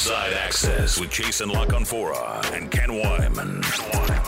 Inside Access with Jason La Canfora and Ken Weinman.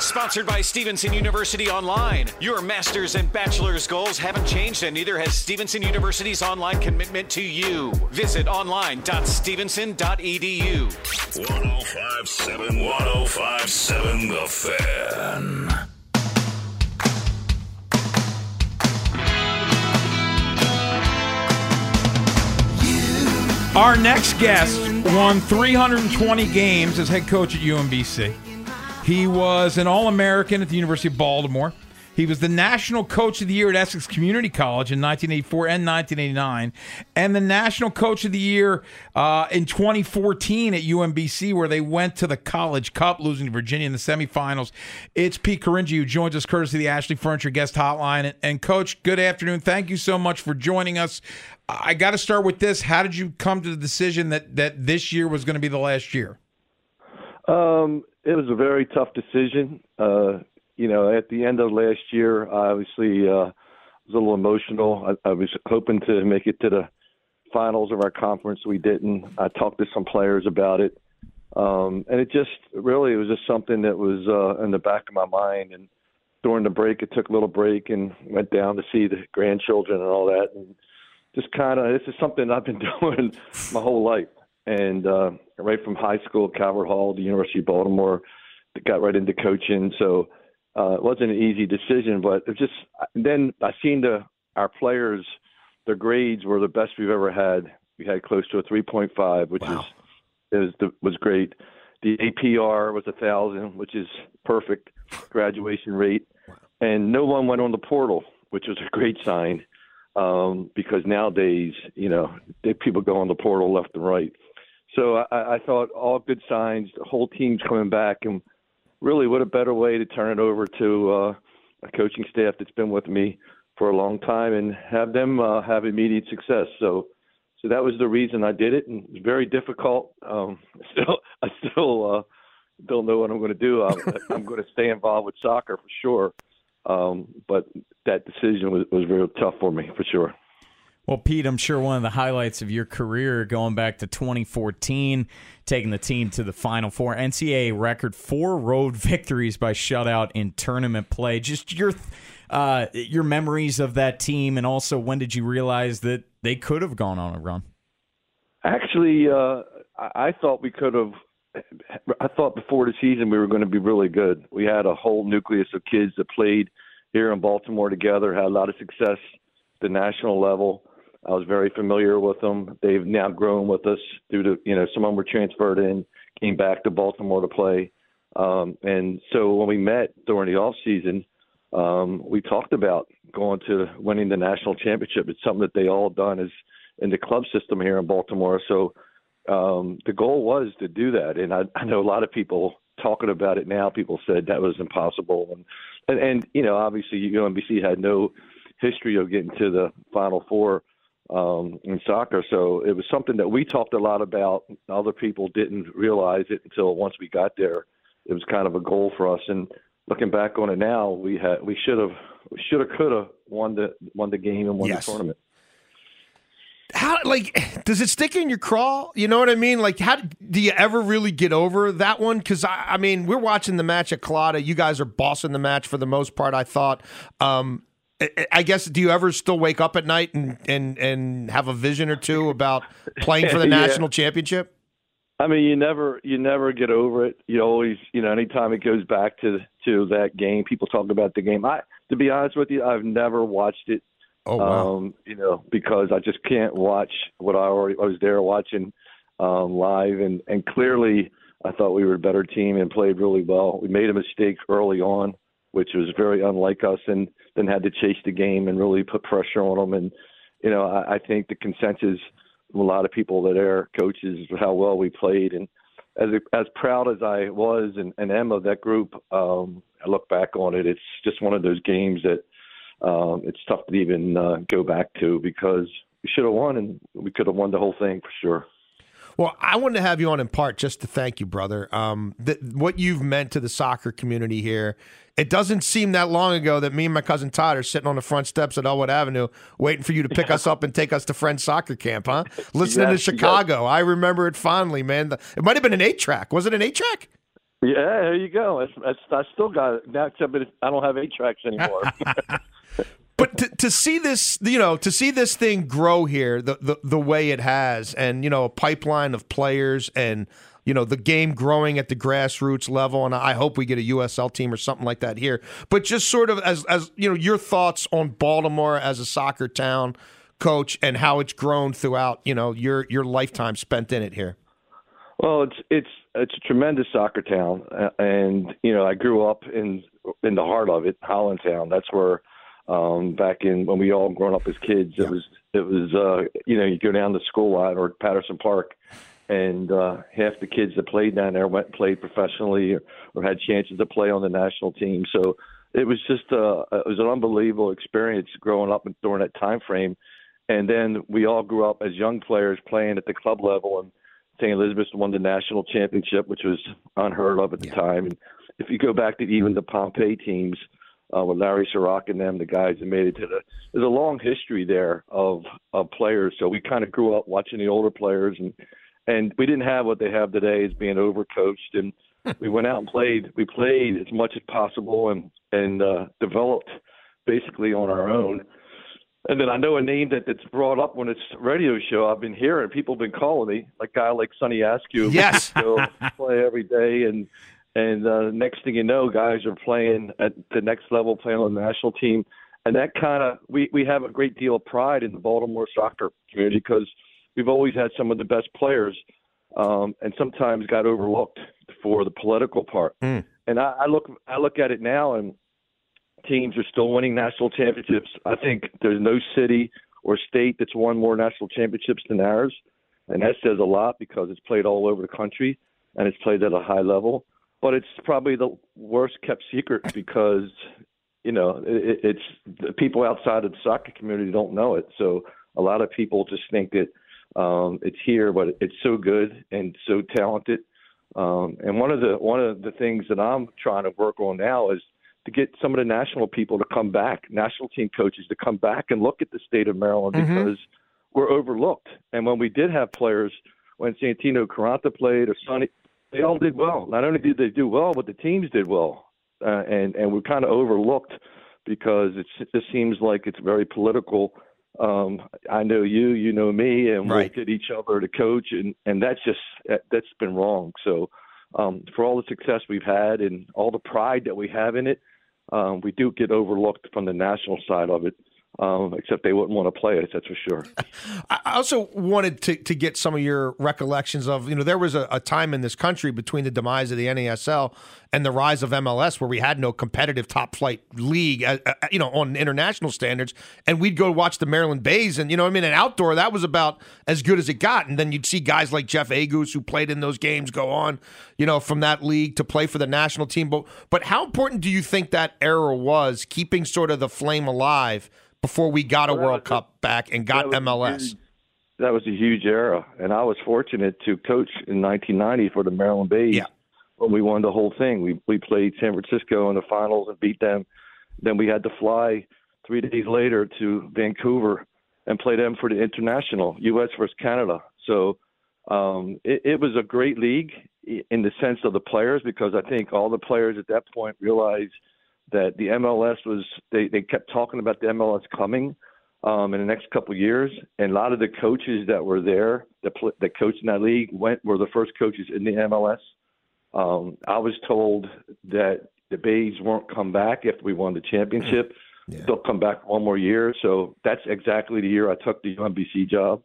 Sponsored by Stevenson University Online. Your master's and bachelor's goals haven't changed, and neither has Stevenson University's online commitment to you. Visit online.stevenson.edu. 1057 1057 The Fan. Our next guest won 320 games as head coach at UMBC. He was an All American at the University of Baltimore. He was the National Coach of the Year at Essex Community College in 1984 and 1989, and the National Coach of the Year uh, in 2014 at UMBC, where they went to the College Cup, losing to Virginia in the semifinals. It's Pete Caringi who joins us courtesy of the Ashley Furniture Guest Hotline. And, and Coach, good afternoon. Thank you so much for joining us. I got to start with this. How did you come to the decision that that this year was going to be the last year? Um, it was a very tough decision. Uh, you know, at the end of last year, I obviously uh, was a little emotional. I, I was hoping to make it to the finals of our conference. We didn't. I talked to some players about it, um, and it just really it was just something that was uh, in the back of my mind. And during the break, it took a little break and went down to see the grandchildren and all that, and just kind of this is something I've been doing my whole life. And uh, right from high school, Calvert Hall, the University of Baltimore, got right into coaching. So uh, it wasn't an easy decision, but it just then I seen the our players, their grades were the best we've ever had. We had close to a 3.5, which wow. is is was great. The APR was a thousand, which is perfect graduation rate, and no one went on the portal, which was a great sign um, because nowadays, you know, they, people go on the portal left and right. So I, I thought all good signs. The whole team's coming back, and really, what a better way to turn it over to uh, a coaching staff that's been with me for a long time and have them uh, have immediate success. So, so that was the reason I did it, and it was very difficult. Um, still, I still uh, don't know what I'm going to do. I'm, I'm going to stay involved with soccer for sure, um, but that decision was, was very tough for me for sure. Well, Pete, I'm sure one of the highlights of your career going back to 2014, taking the team to the Final Four, NCAA record four road victories by shutout in tournament play. Just your uh, your memories of that team, and also when did you realize that they could have gone on a run? Actually, uh, I thought we could have. I thought before the season we were going to be really good. We had a whole nucleus of kids that played here in Baltimore together, had a lot of success at the national level I was very familiar with them. They've now grown with us due to you know some of them were transferred in, came back to Baltimore to play, um, and so when we met during the off season, um, we talked about going to winning the national championship. It's something that they all done is in the club system here in Baltimore. So um, the goal was to do that, and I, I know a lot of people talking about it now. People said that was impossible, and and, and you know obviously UMBC had no history of getting to the Final Four um, in soccer. So it was something that we talked a lot about. Other people didn't realize it until once we got there. It was kind of a goal for us. And looking back on it now, we had we should have we should have could have won the won the game and won yes. the tournament. How like does it stick in your craw? You know what I mean? Like, how do you ever really get over that one? Because I, I mean, we're watching the match at Cullata. You guys are bossing the match for the most part. I thought. Um, I guess do you ever still wake up at night and and and have a vision or two about playing for the yeah. national championship? I mean, you never you never get over it. You always, you know, anytime it goes back to to that game, people talk about the game. I, to be honest with you, I've never watched it. Oh wow! Um, you know, because I just can't watch what I already I was there watching um, live, and and clearly, I thought we were a better team and played really well. We made a mistake early on which was very unlike us, and then had to chase the game and really put pressure on them. And you know, I, I think the consensus from a lot of people that are coaches how well we played, and as as proud as I was and, and am of that group, um, I look back on it. It's just one of those games that um, it's tough to even uh, go back to because we should have won and we could have won the whole thing for sure. Well, I wanted to have you on in part just to thank you, brother. Um, th- what you've meant to the soccer community here. It doesn't seem that long ago that me and my cousin Todd are sitting on the front steps at Elwood Avenue waiting for you to pick us up and take us to Friends Soccer Camp, huh? Listening Yes, to Chicago. I remember it fondly, man. The- It might have been an eight track. Was it an eight track? Yeah, there you go. It's, it's, I still got it now, except I don't have eight tracks anymore. but to, to see this, you know, to see this thing grow here the, the the way it has, and you know, a pipeline of players, and you know, the game growing at the grassroots level, and I hope we get a USL team or something like that here. But just sort of as as you know, your thoughts on Baltimore as a soccer town, coach, and how it's grown throughout you know your your lifetime spent in it here. Well, it's it's it's a tremendous soccer town, and you know I grew up in in the heart of it, Highlandtown. That's where um, back in when we all grown up as kids, it was it was uh, you know you go down to school lot or Patterson Park, and uh, half the kids that played down there went and played professionally or, or had chances to play on the national team. So it was just uh, it was an unbelievable experience growing up during that time frame. And then we all grew up as young players playing at the club level and St. Elizabeth's won the national championship, which was unheard of at the time. And if you go back to even the Pompeii teams uh, with Larry Sirach and them, the guys that made it to the, there's a long history there of of players. So we kind of grew up watching the older players, and and we didn't have what they have today as being overcoached. And we went out and played. We played as much as possible and and uh, developed basically on our own. And then I know a name that that's brought up when it's a radio show. I've been hearing people have been calling me, like a guy like Sonny Askew. Yes. play every day, and and uh, next thing you know, guys are playing at the next level, playing on the national team, and that kind of we we have a great deal of pride in the Baltimore soccer community because we've always had some of the best players, um, and sometimes got overlooked for the political part. And I, I look I look at it now and teams are still winning national championships. I think there's no city or state that's won more national championships than ours, and that says a lot because it's played all over the country and it's played at a high level. But it's probably the worst kept secret because you know it, it's the people outside of the soccer community don't know it. So a lot of people just think that um, it's here, but it's so good and so talented. Um, and one of the one of the things that I'm trying to work on now is to get some of the national people to come back, national team coaches to come back and look at the state of Maryland because we're overlooked. And when we did have players, when Santino Quaranta played or Sonny, they all did well. Not only did they do well, but the teams did well. Uh, and and we're kind of overlooked because it's, it just seems like it's very political. Um, I know you, you know me, and Right. we'll get each other to coach, and and that's just that, that's been wrong. So um, for all the success we've had and all the pride that we have in it, um, we do get overlooked from the national side of it. Um, except they wouldn't want to play us, that's for sure. I I also wanted to, to get some of your recollections of, you know, there was a, a time in this country between the demise of the NASL and the rise of MLS where we had no competitive top flight league, uh, uh, you know, on international standards. And we'd go watch the Maryland Bays. And, you know, I mean, an outdoor, that was about as good as it got. And then you'd see guys like Jeff Agoos who played in those games go on, you know, from that league to play for the national team. But, but how important do you think that era was, keeping sort of the flame alive before we got a Well, World was a- Cup back and got MLS? huge- that was a huge era, and I was fortunate to coach in 1990 for the Maryland Bays. Yeah. When we won the whole thing, we we played San Francisco in the finals and beat them. Then we had to fly three days later to Vancouver and play them for the international U.S. versus Canada. So um, it, it was a great league in the sense of the players because I think all the players at that point realized that the MLS was they, they kept talking about the MLS coming um, in the next couple of years, and a lot of the coaches that were there that pl- that coached in that league went were the first coaches in the MLS. Um, I was told that the Bays won't come back if we won the championship. They'll come back one more year. So that's exactly the year I took the UMBC job,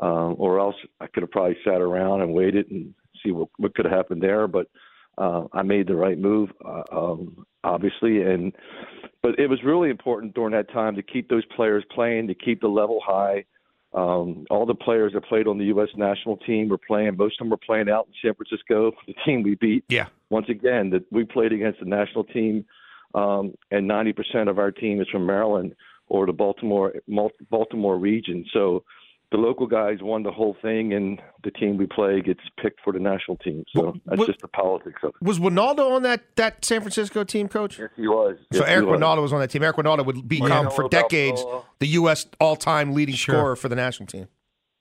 um, or else I could have probably sat around and waited and see what, what could have happened there. But uh, I made the right move, uh, um, obviously, and but it was really important during that time to keep those players playing, to keep the level high. Um, all the players that played on the U.S. national team were playing. Most of them were playing out in San Francisco. The team we beat, Yeah. once again, that we played against the national team, um, and 90% of our team is from Maryland or the Baltimore Baltimore region. So the local guys won the whole thing, and the team we play gets picked for the national team. So that's what- just the politics of it. Was Wynalda on that that San Francisco team, coach? Yes, he was. So Yes, he Eric was. Wynalda was on that team. Eric Wynalda would become Marcelo for decades Balboa. the U.S. all-time leading Sure. scorer for the national team.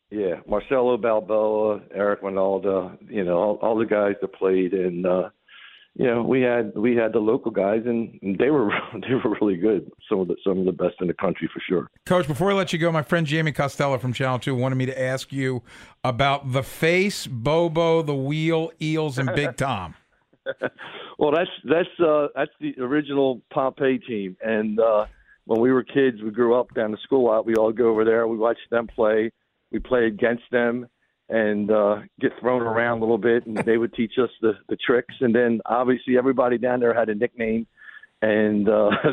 Yeah, Marcelo Balboa, Eric Wynalda, you know, all, all the guys that played, and uh, you know, we had we had the local guys, and, they were they were really good. Some of the some of the best in the country for sure. Coach, before I let you go, my friend Jamie Costello from Channel 2 wanted me to ask you about the face, Bobo, the wheel, Eels, and Big Tom. Well, that's that's uh, that's the original Pompeii team, and uh, when we were kids, we grew up down the school out. We all go over there. We watched them play. We play against them, and uh, get thrown around a little bit, and they would teach us the the tricks. And then obviously everybody down there had a nickname, and uh,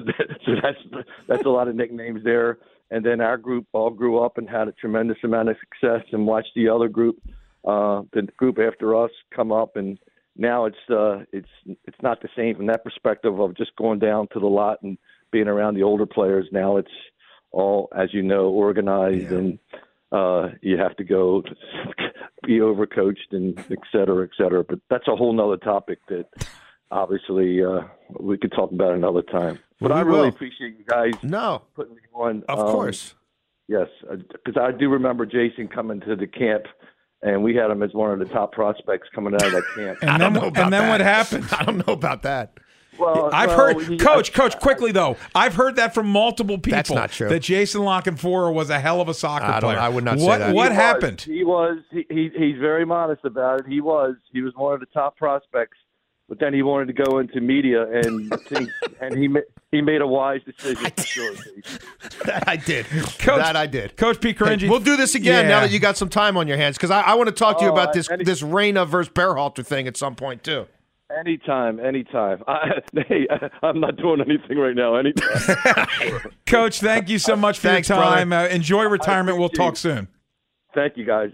so that's that's a lot of nicknames there. And then our group all grew up and had a tremendous amount of success, and watched the other group, uh, the group after us, come up and now it's uh it's it's not the same from that perspective of just going down to the lot and being around the older players now it's all as you know organized and uh you have to go be overcoached and et cetera et cetera but that's a whole nother topic that obviously uh we could talk about another time but We i really will. appreciate you guys No, putting me on of Um, course. Yes, because I do remember Jason coming to the camp, and we had him as one of the top prospects coming out of that camp. And then, know about and then that. what happened? I don't know about that. Well, I've well, heard, he- Coach, Coach, quickly though, I've heard that from multiple people. That's not true. That Jason La Canfora was a hell of a soccer I don't- player. I would not say what, that. What He was. happened? He was. He, he he's very modest about it. He was. He was one of the top prospects, but then he wanted to go into media, and think, and he ma- he made a wise decision for sure. That I did. Coach- that I did. Coach Pete Hey, we'll do this again Yeah. now that you got some time on your hands because I, I want to talk to you Oh, about I- this any- this Reyna versus Berhalter thing at some point too. Anytime, anytime. I, hey, I'm not doing anything right now. Anytime. Coach, thank you so much for Thanks, your time. Uh, enjoy retirement. We'll appreciate talk soon. Thank you, guys.